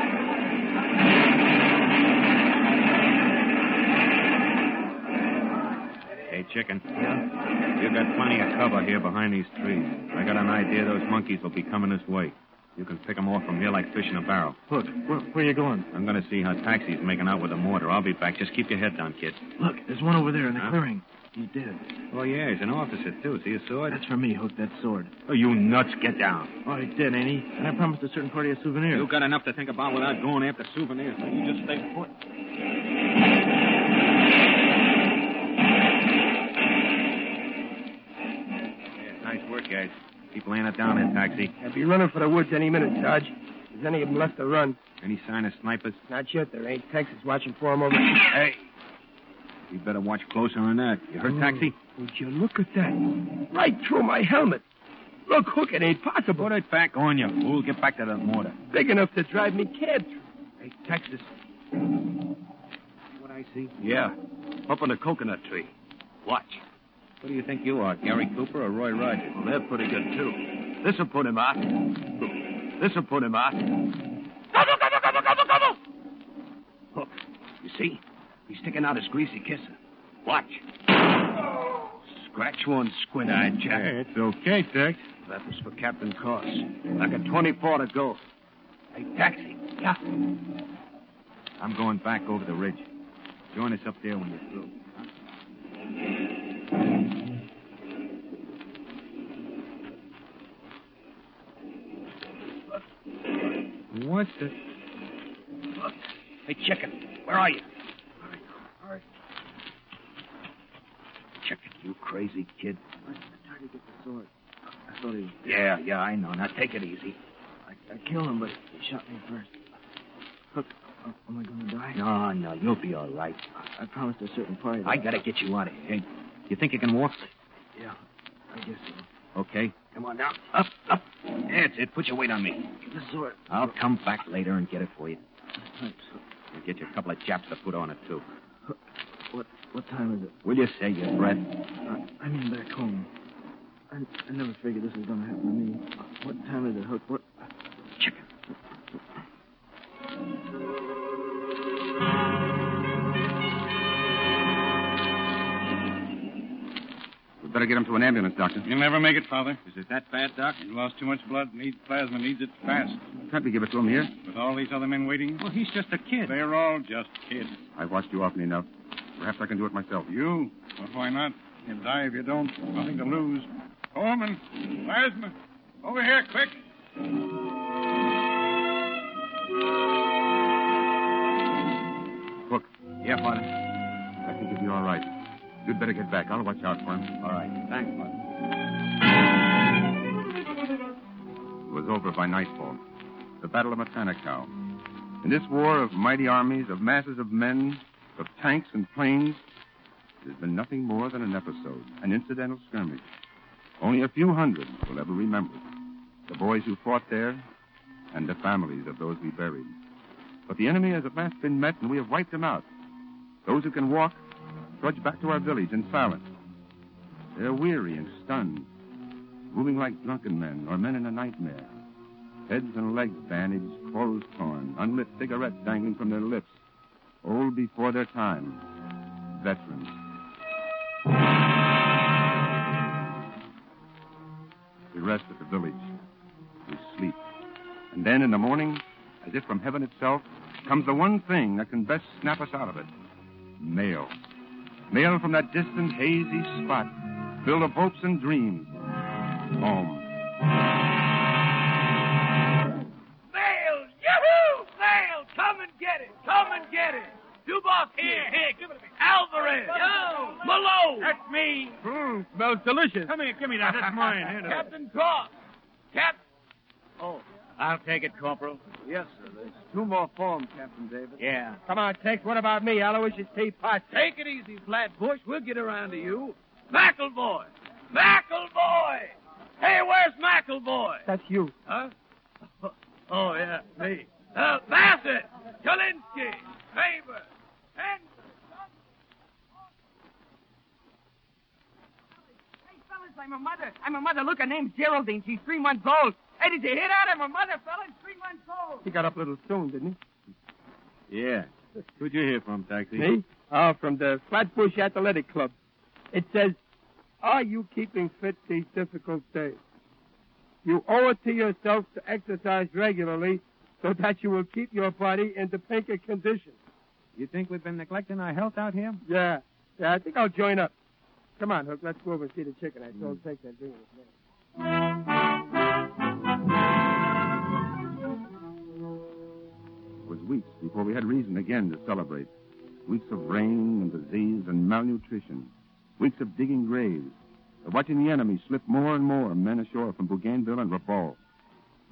Hey, chicken. Yeah? You've got plenty of cover here behind these trees. I got an idea those monkeys will be coming this way. You can pick 'em off from here like fish in a barrel. Look, where, where are you going? I'm going to see how Taxi's making out with the mortar. I'll be back. Just keep your head down, kid. Look, there's one over there in the Huh? clearing. He's dead. Oh, yeah, he's an officer, too. See his sword? That's for me, Hook, that sword. Oh, you nuts. Get down. Oh, he's dead, ain't he? And I promised a certain party a souvenir. You got enough to think about without going after souvenirs. Now, you just stay put. Yeah, nice work, guys. Keep laying it down there, Taxi. I'll be running for the woods any minute, Sarge. There's any of them left to run. Any sign of snipers? Not yet. There ain't. Texas watching for 'em over. Hey. You better watch closer than that. You heard, oh, Taxi? Would you look at that? Right through my helmet. Look, Hook, it ain't possible. Put it back on, you fool. Get back to the mortar. Big enough to drive me cab through. Hey, Texas. What I see? Yeah, up on the coconut tree. Watch. What do you think you are, Gary Cooper or Roy Rogers? Well, they're pretty good, too. This'll put him out. This'll put him out. Gobble, gobble, gobble, gobble, gobble! Hook, you see? He's sticking out his greasy kisser. Watch. Scratch one squint-eyed chap. Hey, it's okay, Tex. That was for Captain Cross. Like a 24 to go. Hey, taxi. Yeah. I'm going back over the ridge. Join us up there when you're through. What the? Hey, chicken. Where are you? All right. Chicken, you crazy kid. I tried to get the sword. I thought he. Yeah, yeah, I know. Now take it easy. I, I killed him, but he shot me first. Hook, uh, am I going to die? No, no, you'll be all right. I, I promised a certain party. I gotta get you out of here. You think you can walk? Yeah, I guess so. Okay. Come on now. Up, up. That's it. Put your weight on me. Get The sword. I'll come back later and get it for you. Thanks. And get you a couple of japs to put on it, too. What what time is it? Will you save your breath? I, I mean back home. I, I never figured this was going to happen to me. What time is it, Hook? What? Chicken. We better get him to an ambulance, Doctor. You'll never make it, Father. Is it that bad, Doc? He lost too much blood. Needs plasma. Needs it fast. Can't we give it to him here? With all these other men waiting. Well, he's just a kid. They're all just kids. I've watched you often enough. Perhaps I can do it myself. You? Well, why not? You'll die if you don't. Nothing to lose. Coleman, plasma. Over here, quick. Hook, Yeah, Father. I think he'll be all right. You'd better get back. I'll watch out for him. All right. Thanks, Father. It was over by nightfall. The Battle of Matanikau. In this war of mighty armies, of masses of men, of tanks and planes, it has been nothing more than an episode, an incidental skirmish. Only a few hundred will ever remember it. The boys who fought there and the families of those we buried. But the enemy has at last been met, and we have wiped them out. Those who can walk trudge back to our village in silence. They're weary and stunned, moving like drunken men or men in a nightmare. Heads and legs bandaged, clothes torn, unlit cigarettes dangling from their lips. Old before their time. Veterans. We rest at the village. We sleep. And then in the morning, as if from heaven itself, comes the one thing that can best snap us out of it mail. Mail from that distant, hazy spot, filled of hopes and dreams. Home. It! Dubois here! Here, give it to me. Alvarez! Yo! Malone! That's me! Hmm, smells delicious. Come here, give me that. That's mine. Hand it over. Captain Cross! Cap... Oh, I'll take it, Corporal. Yes, sir. There's two more forms, Captain David. Yeah. Come on, Tex. What about me? Aloysius T. Potts. Take it easy, Flatbush. We'll get around to you. McElvoy! McElvoy! Hey, where's McElvoy? That's you. Huh? [laughs] Oh, yeah, me. Uh, Bassett! Kalinsky! Faber! And... Hey, fellas, I'm a mother. I'm a mother. Look, her name's Geraldine. She's three months old. Hey, did you hear that? I'm a mother, fellas. Three months old. He got up a little soon, didn't he? Yeah. Who'd you hear from, Taxi? Me? Oh, from the Flatbush Athletic Club. It says, Are you keeping fit these difficult days? You owe it to yourself to exercise regularly so that you will keep your body in the pinker condition. You think we've been neglecting our health out here? Yeah. Yeah, I think I'll join up. Come on, Hook. Let's go over and see the chicken. I told Tex I'd bring it. It was weeks before we had reason again to celebrate. Weeks of rain and disease and malnutrition. Weeks of digging graves. Of watching the enemy slip more and more men ashore from Bougainville and Rabaul.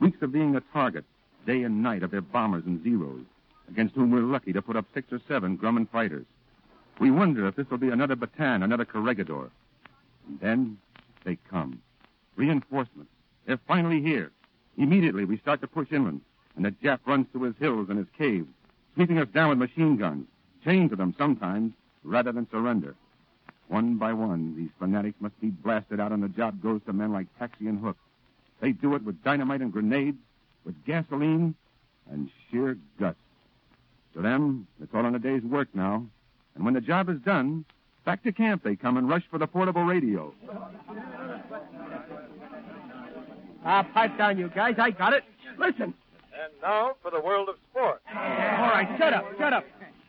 Weeks of being a target, day and night, of their bombers and Zeros, against whom we're lucky to put up six or seven Grumman fighters. We wonder if this will be another Bataan, another Corregidor. And then they come. Reinforcements. They're finally here. Immediately we start to push inland, and the Jap runs to his hills and his caves, sweeping us down with machine guns, chained to them sometimes, rather than surrender. One by one, these fanatics must be blasted out, and the job goes to men like Taxi and Hook. They do it with dynamite and grenades, with gasoline, and sheer guts. To them, it's all in a day's work now. And when the job is done, back to camp they come and rush for the portable radio. Ah, pipe down, you guys. I got it. Listen. And now for the world of sport. All right, shut up, shut up.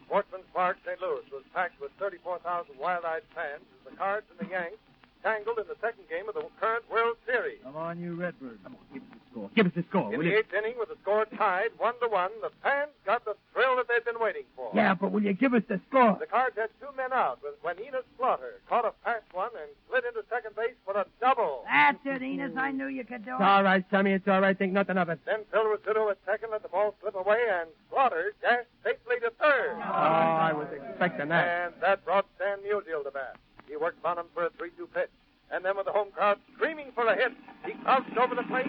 Sportsman's Park, St. Louis was packed with 34,000 wild-eyed fans as the Cards and the Yanks tangled in the second game of the current World Series. Come on, you Redbirds. Come on, give us the score. Give us the score, In will the you? eighth inning, with the score tied one to one, the fans got the thrill that they'd been waiting for. Yeah, but will you give us the score? The Cards had two men out when Enos Slaughter caught a fast one and slid into second base for a double. That's it, Enos. I knew you could do it. It's it. all right, Sammy. It's all right. Think nothing of it. Then Phil Rizzuto at second let the ball slip away, and Slaughter dashed safely to third. Oh, I was expecting that. And that brought Stan Musial to bat. He worked Bonham for a 3-2 pitch. And then with the home crowd screaming for a hit, he crouched over the plate.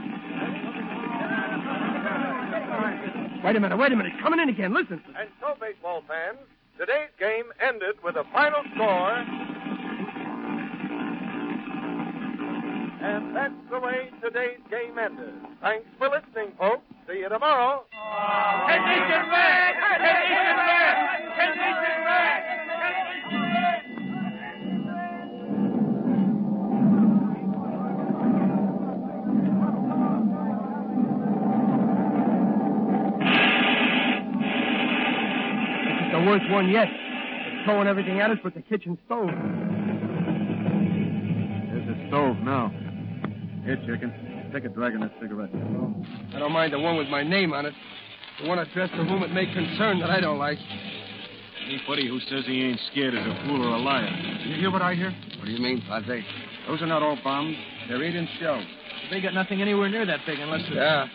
Wait a minute, wait a minute. Coming in again. Listen. And so, baseball fans, today's game ended with a final score. And that's the way today's game ended. Thanks for listening, folks. See you tomorrow. Condition red! Condition red! Condition red! Worst one yet. They're throwing everything at us but the kitchen stove. There's the stove now. Here, chicken. Take a drag on that cigarette. I don't mind the one with my name on it. The one addressed to whom it may concern that I don't like. Anybody who says he ain't scared is a fool or a liar. You hear what I hear? What do you mean, Padre? Those are not all bombs. They're eight-inch shells. They got nothing anywhere near that big unless. Yeah,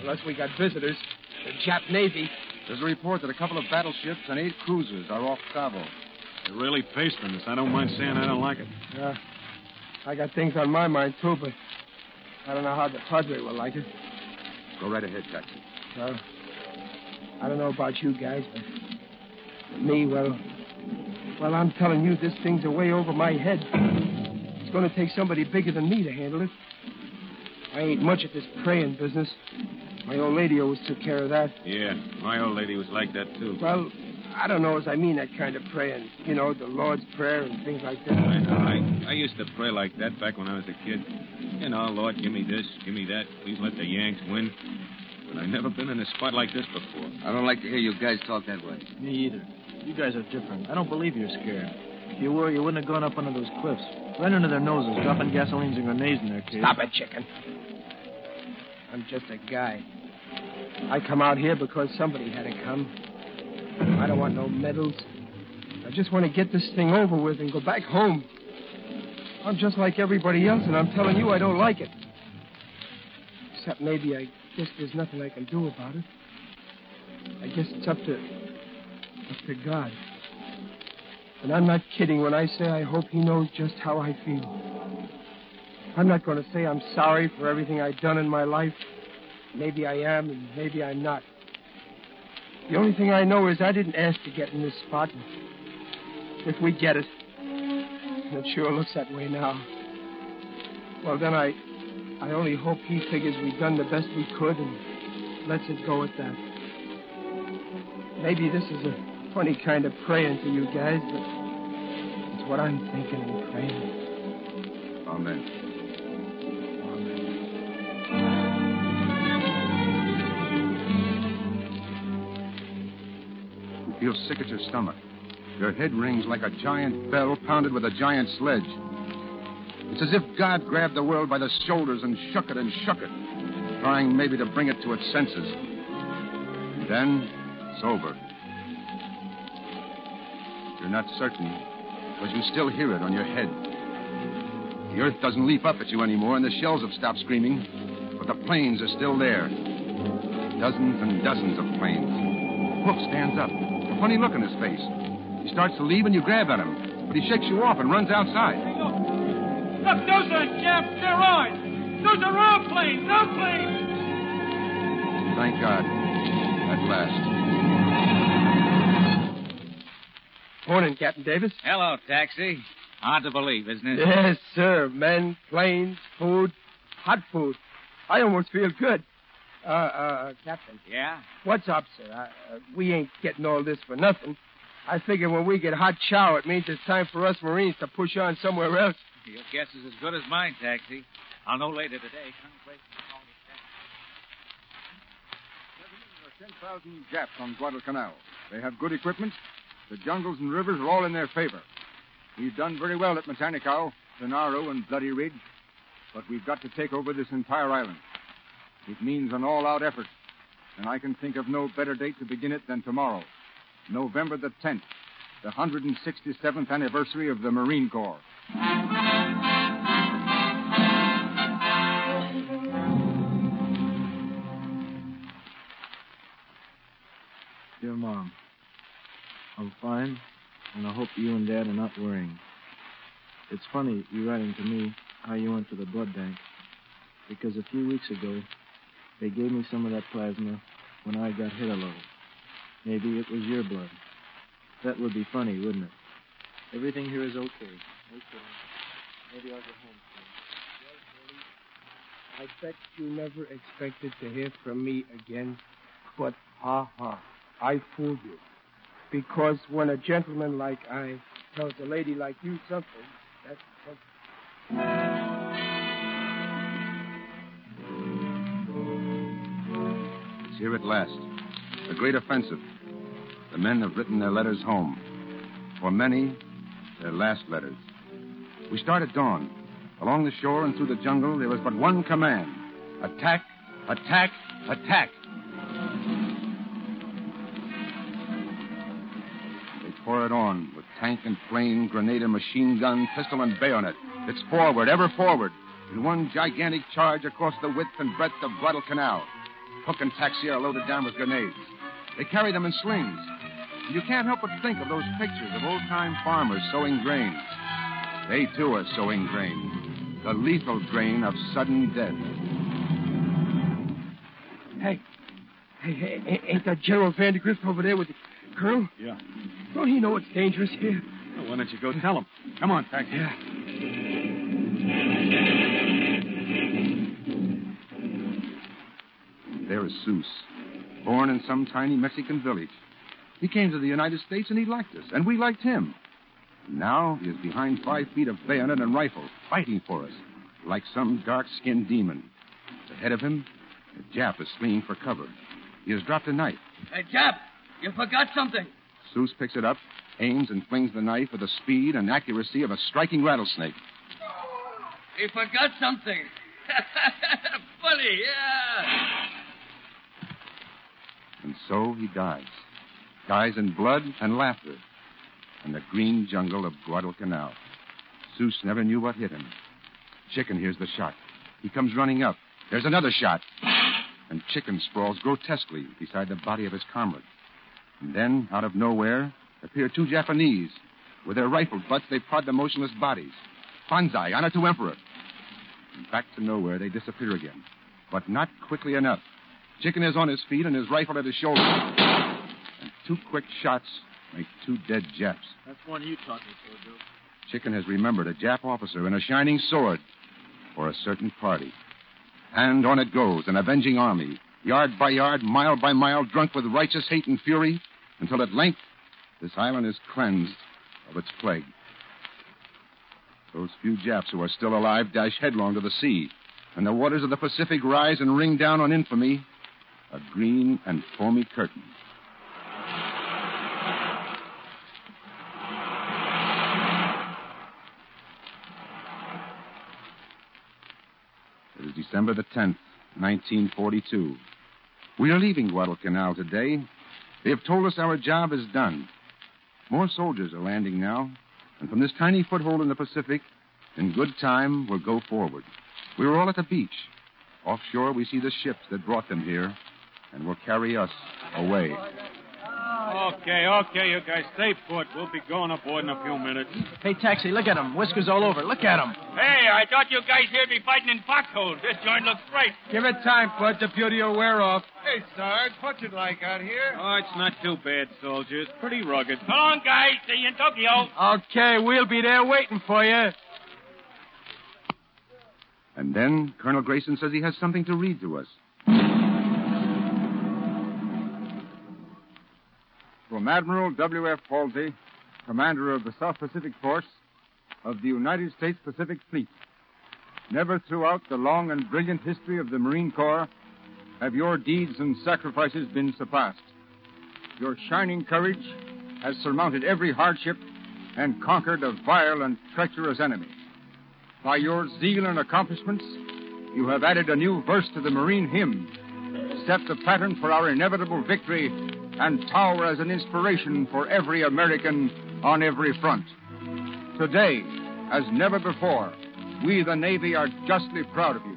unless we got visitors. The Jap Navy. There's a report that a couple of battleships and eight cruisers are off Savo. They're really pestering us. I don't mind saying I don't like it. Yeah. I got things on my mind, too, but I don't know how the Padre will like it. Go right ahead, Taxi. Well, I don't know about you guys, but me, well, well, I'm telling you, this thing's a way over my head. It's going to take somebody bigger than me to handle it. I ain't much at this praying business. My old lady always took care of that. Yeah, my old lady was like that, too. Well, I don't know as I mean that kind of praying. You know, the Lord's Prayer and things like that. I know. I, I used to pray like that back when I was a kid. You know, Lord, give me this, give me that. Please let the Yanks win. But I've never been in a spot like this before. I don't like to hear you guys talk that way. Me either. You guys are different. I don't believe you're scared. If you were, you wouldn't have gone up under those cliffs. Right under their noses, dropping gasolines and grenades in their kids. Stop it, chicken. I'm just a guy. I come out here because somebody had to come. I don't want no medals. I just want to get this thing over with and go back home. I'm just like everybody else, and I'm telling you I don't like it. Except maybe I guess there's nothing I can do about it. I guess it's up to up to God. And I'm not kidding when I say I hope he knows just how I feel. I'm not going to say I'm sorry for everything I've done in my life. Maybe I am, and maybe I'm not. The only thing I know is I didn't ask to get in this spot. If we get it, and it sure looks that way now. Well, then I, I only hope he figures we've done the best we could and lets it go at that. Maybe this is a funny kind of praying to you guys, but it's what I'm thinking and praying. Amen. Feel sick at your stomach. Your head rings like a giant bell pounded with a giant sledge. It's as if God grabbed the world by the shoulders and shook it and shook it, trying maybe to bring it to its senses. And then, it's over. You're not certain, because you still hear it on your head. The earth doesn't leap up at you anymore, and the shells have stopped screaming, but the planes are still there. Dozens and dozens of planes. Hook stands up, a funny look on his face. He starts to leave, and you grab at him, but he shakes you off and runs outside. Look, those are Japs. They're ours. Those are our planes. Our planes. Thank God. At last. Morning, Captain Davis. Hello, taxi. Hard to believe, isn't it? Yes, sir. Men, planes, food, hot food. I almost feel good. Uh, uh, Captain. Yeah? What's up, sir? Uh, uh, we ain't getting all this for nothing. I figure when we get hot shower, it means it's time for us Marines to push on somewhere else. Your guess is as good as mine, taxi. I'll know later today. There are 10,000 Japs on Guadalcanal. They have good equipment. The jungles and rivers are all in their favor. We've done very well at Matanikau, Sonaro, and Bloody Ridge, but we've got to take over this entire island. It means an all-out effort, and I can think of no better date to begin it than tomorrow, November the 10th, the 167th anniversary of the Marine Corps. Dear Mom, I'm fine, and I hope you and Dad are not worrying. It's funny you writing to me how you went to the blood bank, because a few weeks ago they gave me some of that plasma when I got hit a little. Maybe it was your blood. That would be funny, wouldn't it? Everything here is okay. Okay. Maybe I'll get home soon. I bet you never expected to hear from me again. But ha ha, I fooled you. Because when a gentleman like I tells a lady like you something, that's something. Here at last. The great offensive. The men have written their letters home. For many, their last letters. We start at dawn. Along the shore and through the jungle, there was but one command attack, attack, attack. They pour it on with tank and plane, grenade and machine gun, pistol and bayonet. It's forward, ever forward, in one gigantic charge across the width and breadth of Guadalcanal. Hook and taxi are loaded down with grenades. They carry them in slings. You can't help but think of those pictures of old time farmers sowing grain. They, too, are sowing grain. The lethal grain of sudden death. Hey, hey, hey, ain't that General Vandegrift over there with the colonel? Yeah. Don't he know it's dangerous here? Well, why don't you go tell him? Come on, Paxton. Yeah. There is Seuss, born in some tiny Mexican village. He came to the United States and he liked us, and we liked him. Now he is behind five feet of bayonet and rifle, fighting for us, like some dark skinned demon. Ahead of him, a Jap is fleeing for cover. He has dropped a knife. Hey, Jap, you forgot something. Seuss picks it up, aims, and flings the knife with the speed and accuracy of a striking rattlesnake. He forgot something. [laughs] Funny, yeah. So he dies. Dies in blood and laughter in the green jungle of Guadalcanal. Seuss never knew what hit him. Chicken hears the shot. He comes running up. There's another shot. And Chicken sprawls grotesquely beside the body of his comrade. And then, out of nowhere, appear two Japanese. With their rifle butts, they prod the motionless bodies. Banzai, honor to Emperor. And back to nowhere, they disappear again. But not quickly enough. Chicken is on his feet and his rifle at his shoulder. And two quick shots make two dead Japs. That's one you taught me, Sergio. Chicken has remembered a Jap officer and a shining sword for a certain party. And on it goes, an avenging army, yard by yard, mile by mile, drunk with righteous hate and fury, until at length this island is cleansed of its plague. Those few Japs who are still alive dash headlong to the sea, and the waters of the Pacific rise and ring down on infamy a green and foamy curtain. It is December the 10th, 1942. We are leaving Guadalcanal today. They have told us our job is done. More soldiers are landing now, and from this tiny foothold in the Pacific, in good time, we'll go forward. We are all at the beach. Offshore, we see the ships that brought them here and will carry us away. Okay, okay, you guys stay put. We'll be going aboard in a few minutes. Hey, taxi, look at him. Whiskers all over. Look at him. Hey, I thought you guys here'd be fighting in foxholes. This joint looks great. Give it time, Bud. The beauty will wear off. Hey, Sarge, what's it like out here? Oh, it's not too bad, soldiers. Pretty rugged. Come on, guys. See you in Tokyo. Okay, we'll be there waiting for you. And then Colonel Grayson says he has something to read to us. From Admiral W.F. Halsey, commander of the South Pacific Force of the United States Pacific Fleet. Never throughout the long and brilliant history of the Marine Corps have your deeds and sacrifices been surpassed. Your shining courage has surmounted every hardship and conquered a vile and treacherous enemy. By your zeal and accomplishments, you have added a new verse to the Marine hymn, set the pattern for our inevitable victory, and tower as an inspiration for every American on every front. Today, as never before, we, the Navy, are justly proud of you.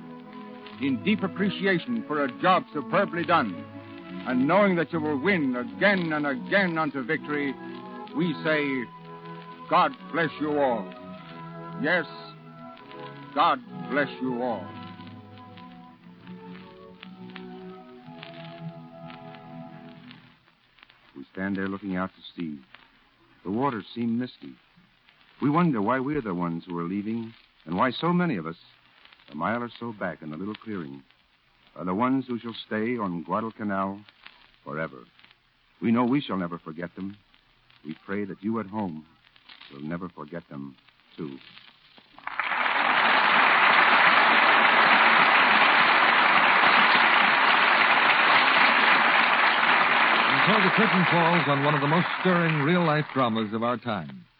In deep appreciation for a job superbly done, and knowing that you will win again and again unto victory, we say, God bless you all. Yes, God bless you all. Stand there looking out to sea. The waters seem misty. We wonder why we're the ones who are leaving, and why so many of us, a mile or so back in the little clearing, are the ones who shall stay on Guadalcanal forever. We know we shall never forget them. We pray that you at home will never forget them, too. So the curtain falls on one of the most stirring real life dramas of our time.